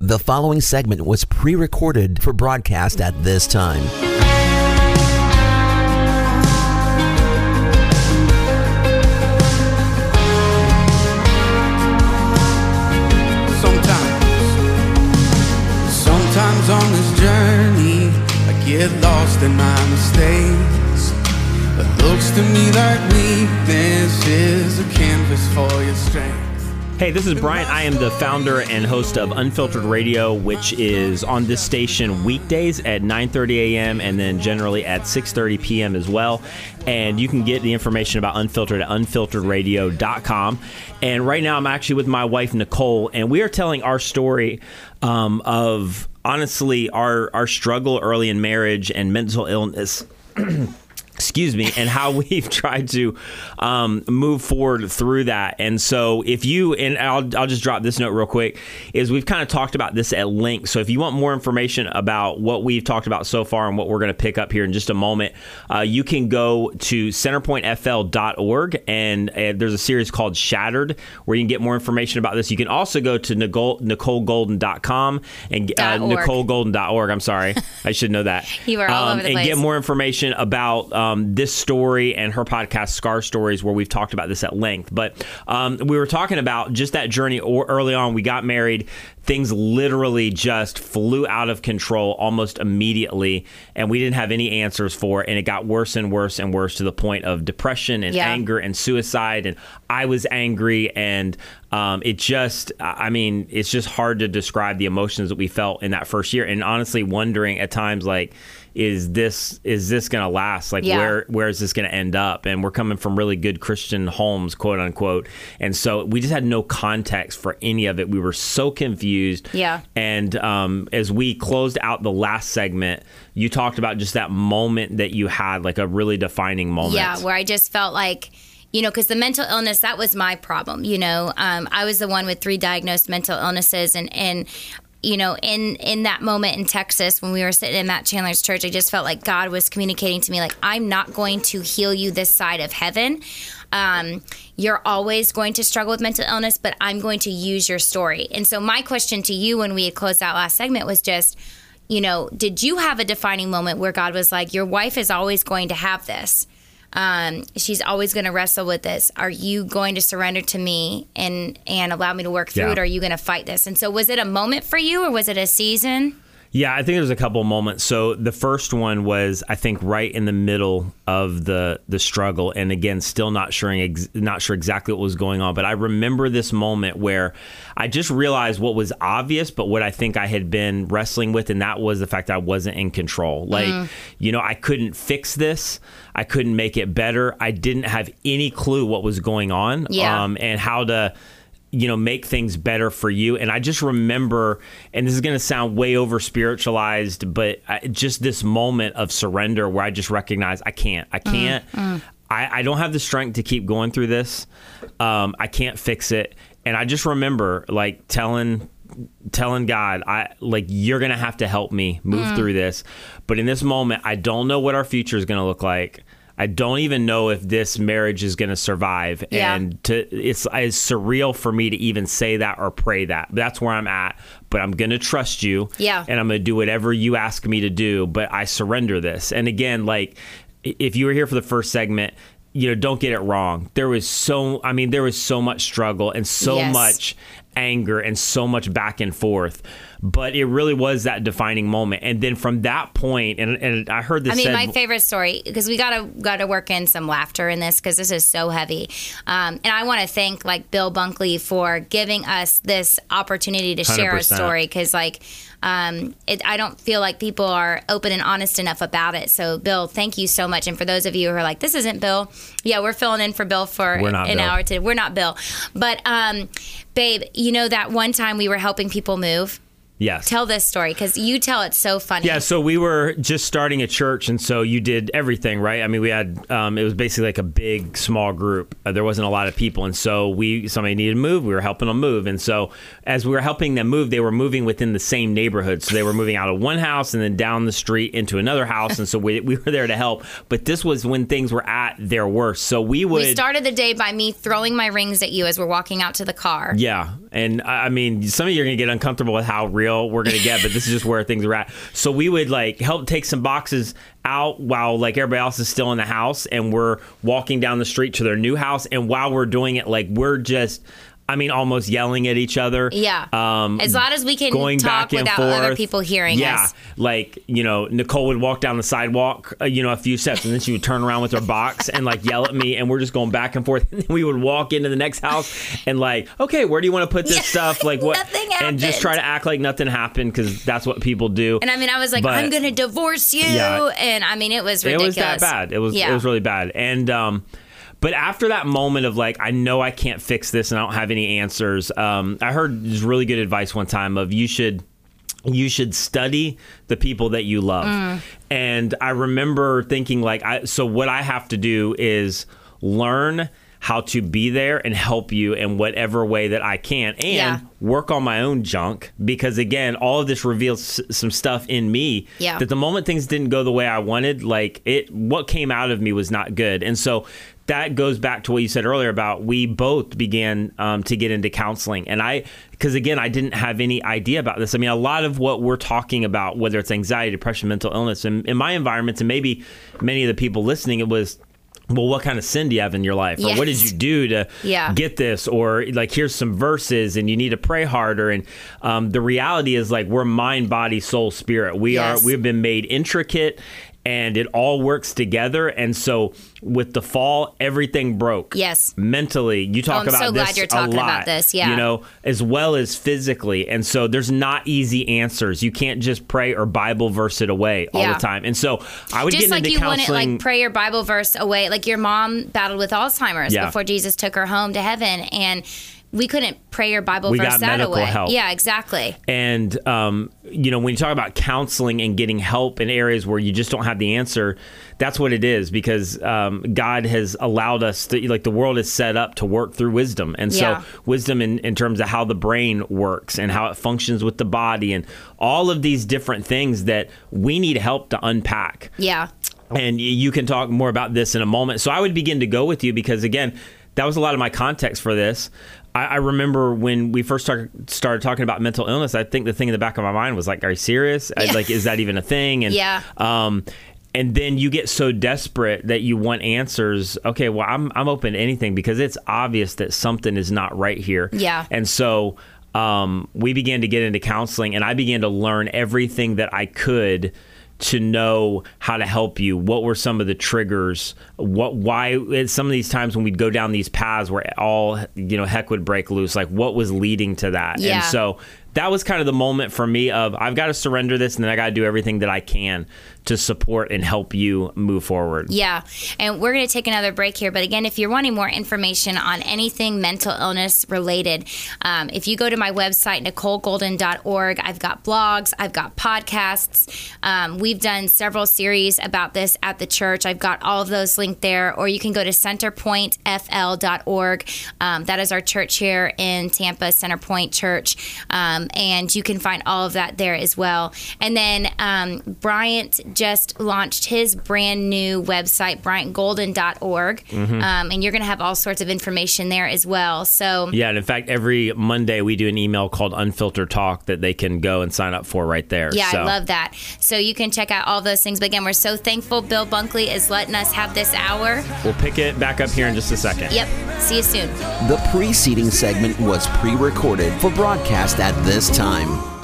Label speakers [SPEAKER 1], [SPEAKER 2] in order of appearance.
[SPEAKER 1] The following segment was pre recorded for broadcast at this time.
[SPEAKER 2] Sometimes, sometimes on this journey, I get lost in my mistakes. It looks to me like weakness is a canvas for your strength.
[SPEAKER 3] Hey, this is Bryant. I am the founder and host of Unfiltered Radio, which is on this station weekdays at 9:30 a.m. and then generally at 6:30 p.m. as well. And you can get the information about Unfiltered at unfilteredradio.com. And right now, I'm actually with my wife Nicole, and we are telling our story um, of honestly our our struggle early in marriage and mental illness. excuse me, and how we've tried to um, move forward through that. And so, if you and I'll, I'll just drop this note real quick, is we've kind of talked about this at length. So, if you want more information about what we've talked about so far and what we're going to pick up here in just a moment, uh, you can go to centerpointfl.org and uh, there's a series called Shattered where you can get more information about this. You can also go to Nicole, NicoleGolden.com and uh, NicoleGolden.org. I'm sorry, I should know that.
[SPEAKER 4] You are all over the
[SPEAKER 3] and
[SPEAKER 4] place.
[SPEAKER 3] get more information about um, this story and her podcast, Scar Stories, where we've talked about this at length. But um, we were talking about just that journey or early on. We got married. Things literally just flew out of control almost immediately, and we didn't have any answers for it. And it got worse and worse and worse to the point of depression and
[SPEAKER 4] Yeah.
[SPEAKER 3] anger and suicide. And I was angry, and um, it just, I mean, it's just hard to describe the emotions that we felt in that first year. And honestly, wondering at times, like, is this is this going to last? Like,
[SPEAKER 4] Yeah.
[SPEAKER 3] where where is this going to end up? And we're coming from really good Christian homes, quote unquote, and so we just had no context for any of it. We were so confused.
[SPEAKER 4] Yeah.
[SPEAKER 3] And um, as we closed out the last segment, you talked about just that moment that you had, like a really defining moment.
[SPEAKER 4] Yeah, where I just felt like, you know, because the mental illness that was my problem. You know, um, I was the one with three diagnosed mental illnesses, and and you know, in in that moment in Texas when we were sitting in Matt Chandler's church, I just felt like God was communicating to me, like, I'm not going to heal you this side of heaven. Um, you're always going to struggle with mental illness, but I'm going to use your story. And so, my question to you when we closed that last segment was just, you know, did you have a defining moment where God was like, your wife is always going to have this? Um, she's always going to wrestle with this. Are you going to surrender to me and and allow me to work through
[SPEAKER 3] Yeah.
[SPEAKER 4] it? Or are you going to fight this? And so, was it a moment for you, or was it a season?
[SPEAKER 3] Yeah, I think there's a couple moments. So the first one was, I think, right in the middle of the the struggle, and again, still not sure ex- not sure exactly what was going on. But I remember this moment where I just realized what was obvious, but what I think I had been wrestling with, and that was the fact that I wasn't in control. Like, you know, I couldn't fix this. I couldn't make it better. I didn't have any clue what was going on,
[SPEAKER 4] Yeah.
[SPEAKER 3] um, and how to you know make things better for you. And i just remember and this is going to sound way over spiritualized but I, just this moment of surrender where i just recognize i can't i mm, can't mm. I, I don't have the strength to keep going through this. Um, i can't fix it. And i just remember like telling telling God, I like you're gonna have to help me move mm. through this. But in this moment, I don't know what our future is gonna look like. I don't even know if this marriage is going to survive,
[SPEAKER 4] Yeah.
[SPEAKER 3] and to it's, it's surreal for me to even say that or pray that. That's where I'm at. But I'm going to trust you,
[SPEAKER 4] Yeah.
[SPEAKER 3] and I'm going to do whatever you ask me to do. But I surrender this. And again, like if you were here for the first segment, you know, don't get it wrong. There was so, I mean, there was so much struggle and so
[SPEAKER 4] Yes.
[SPEAKER 3] much anger and so much back and forth. But it really was that defining moment. And then from that point, and, and I heard this
[SPEAKER 4] I mean,
[SPEAKER 3] said,
[SPEAKER 4] my favorite story because we gotta gotta work in some laughter in this because this is so heavy. Um, and I want to thank like Bill Bunkley for giving us this opportunity to share our
[SPEAKER 3] 100%.
[SPEAKER 4] story because like um, it, I don't feel like people are open and honest enough about it. So Bill, thank you so much. And for those of you who are like, this isn't Bill, yeah, we're filling in for Bill for an
[SPEAKER 3] Bill.
[SPEAKER 4] hour today. We're not Bill, but um, babe, you know that one time we were helping people move.
[SPEAKER 3] Yes.
[SPEAKER 4] Tell this story because you tell it so funny.
[SPEAKER 3] Yeah, so we were just starting a church, and so you did everything, right? I mean, we had um, it was basically like a big, small group. Uh, there wasn't a lot of people, and so we somebody needed to move. We were helping them move, and so as we were helping them move, they were moving within the same neighborhood. So they were moving out of one house and then down the street into another house, and so we we were there to help. But this was when things were at their worst. So we would
[SPEAKER 4] We started the day by me throwing my rings at you as we're walking out to the car.
[SPEAKER 3] Yeah, And I mean, some of you are going to get uncomfortable with how real we're going to get, but this is just where things are at. So we would like help take some boxes out while like everybody else is still in the house and we're walking down the street to their new house. And while we're doing it, like we're just, I mean, almost yelling at each other.
[SPEAKER 4] Yeah.
[SPEAKER 3] Um,
[SPEAKER 4] as loud as we can
[SPEAKER 3] going
[SPEAKER 4] talk
[SPEAKER 3] back and
[SPEAKER 4] without
[SPEAKER 3] forth.
[SPEAKER 4] other people hearing
[SPEAKER 3] yeah,
[SPEAKER 4] us.
[SPEAKER 3] like you know, Nicole would walk down the sidewalk, uh, you know, a few steps, and then she would turn around with her box and like yell at me, and we're just going back and forth. And then we would walk into the next house and like, okay, where do you want to put this
[SPEAKER 4] Yeah,
[SPEAKER 3] stuff? Like what?
[SPEAKER 4] nothing
[SPEAKER 3] and just try to act like nothing happened because that's what people do.
[SPEAKER 4] And I mean, I was like,
[SPEAKER 3] But-
[SPEAKER 4] I'm going to divorce you.
[SPEAKER 3] Yeah.
[SPEAKER 4] And I mean, it was
[SPEAKER 3] it
[SPEAKER 4] ridiculous.
[SPEAKER 3] was that bad. It was it was really bad. And um but after that moment of like I know I can't fix this and I don't have any answers, um I heard this really good advice one time of you should you should study the people that you love.
[SPEAKER 4] Mm.
[SPEAKER 3] And I remember thinking like I so what I have to do is learn how to be there and help you in whatever way that I can and
[SPEAKER 4] Yeah.
[SPEAKER 3] work on my own junk because again all of this reveals s- some stuff in me
[SPEAKER 4] Yeah.
[SPEAKER 3] that the moment things didn't go the way I wanted like it what came out of me was not good and so that goes back to what you said earlier about we both began um, to get into counseling and I because again I didn't have any idea about this I mean a lot of what we're talking about whether it's anxiety depression mental illness and in my environments and maybe many of the people listening it was well, what kind of sin do you have in your life? Or what did you do to
[SPEAKER 4] Yeah.
[SPEAKER 3] get this? Or like, here's some verses and you need to pray harder. And um, the reality is like, we're mind, body, soul, spirit. We
[SPEAKER 4] Yes.
[SPEAKER 3] are, we've been made intricate and it all works together. And so with the fall, everything broke.
[SPEAKER 4] Yes.
[SPEAKER 3] Mentally, you talk
[SPEAKER 4] Oh,
[SPEAKER 3] about
[SPEAKER 4] so glad
[SPEAKER 3] this
[SPEAKER 4] you're
[SPEAKER 3] a
[SPEAKER 4] talking about this, yeah.
[SPEAKER 3] You know, as well as physically. And so there's not easy answers. You can't just pray or Bible verse it away all
[SPEAKER 4] Yeah.
[SPEAKER 3] the time. And so I would
[SPEAKER 4] Just
[SPEAKER 3] get
[SPEAKER 4] like
[SPEAKER 3] into
[SPEAKER 4] you wouldn't
[SPEAKER 3] counseling.
[SPEAKER 4] like pray your Bible verse away. Like your mom battled with Alzheimer's
[SPEAKER 3] Yeah.
[SPEAKER 4] before Jesus took her home to heaven, and we couldn't pray your Bible
[SPEAKER 3] We
[SPEAKER 4] verse that away.
[SPEAKER 3] help.
[SPEAKER 4] Yeah, exactly.
[SPEAKER 3] And um, you know, when you talk about counseling and getting help in areas where you just don't have the answer, that's what it is. Because um, God has allowed us to, like, the world is set up to work through wisdom, and
[SPEAKER 4] Yeah.
[SPEAKER 3] so wisdom in, in terms of how the brain works and how it functions with the body, and all of these different things that we need help to unpack
[SPEAKER 4] Yeah.
[SPEAKER 3] and you can talk more about this in a moment. So I would begin to go with you because again, that was a lot of my context for this. I, I remember when we first started, started talking about mental illness. I think the thing in the back of my mind was like, "Are you serious? I-
[SPEAKER 4] Yeah.
[SPEAKER 3] Like, is that even a thing?" And
[SPEAKER 4] Yeah.
[SPEAKER 3] um, and then you get so desperate that you want answers. Okay, well, I'm I'm open to anything because it's obvious that something is not right here.
[SPEAKER 4] Yeah.
[SPEAKER 3] and so. Um, we began to get into counseling, and I began to learn everything that I could to know how to help you. What were some of the triggers? What why some of these times when we'd go down these paths where all you know heck would break loose like what was leading to that?
[SPEAKER 4] Yeah.
[SPEAKER 3] and so that was kind of the moment for me of I've got to surrender this and then I got to do everything that I can to support and help you move forward.
[SPEAKER 4] Yeah. And we're going to take another break here. But again, if you're wanting more information on anything mental illness related, um, if you go to my website, NicoleGolden.org, I've got blogs, I've got podcasts. Um, we've done several series about this at the church. I've got all of those linked there. Or you can go to centerpointfl.org. Um, that is our church here in Tampa, Centerpoint Church. Um, and you can find all of that there as well. And then um, Bryant just launched his brand new website, bryantgolden.org.
[SPEAKER 3] Mm-hmm.
[SPEAKER 4] Um, and you're going to have all sorts of information there as well. So,
[SPEAKER 3] Yeah, and in fact, every Monday we do an email called Unfiltered Talk that they can go and sign up for right there.
[SPEAKER 4] yeah,
[SPEAKER 3] So-
[SPEAKER 4] I love that. So you can check out all those things. But again, we're so thankful Bill Bunkley is letting us have this hour.
[SPEAKER 3] We'll pick it back up here in just a second.
[SPEAKER 4] Yep. See you soon.
[SPEAKER 1] The preceding segment was pre recorded for broadcast at this time.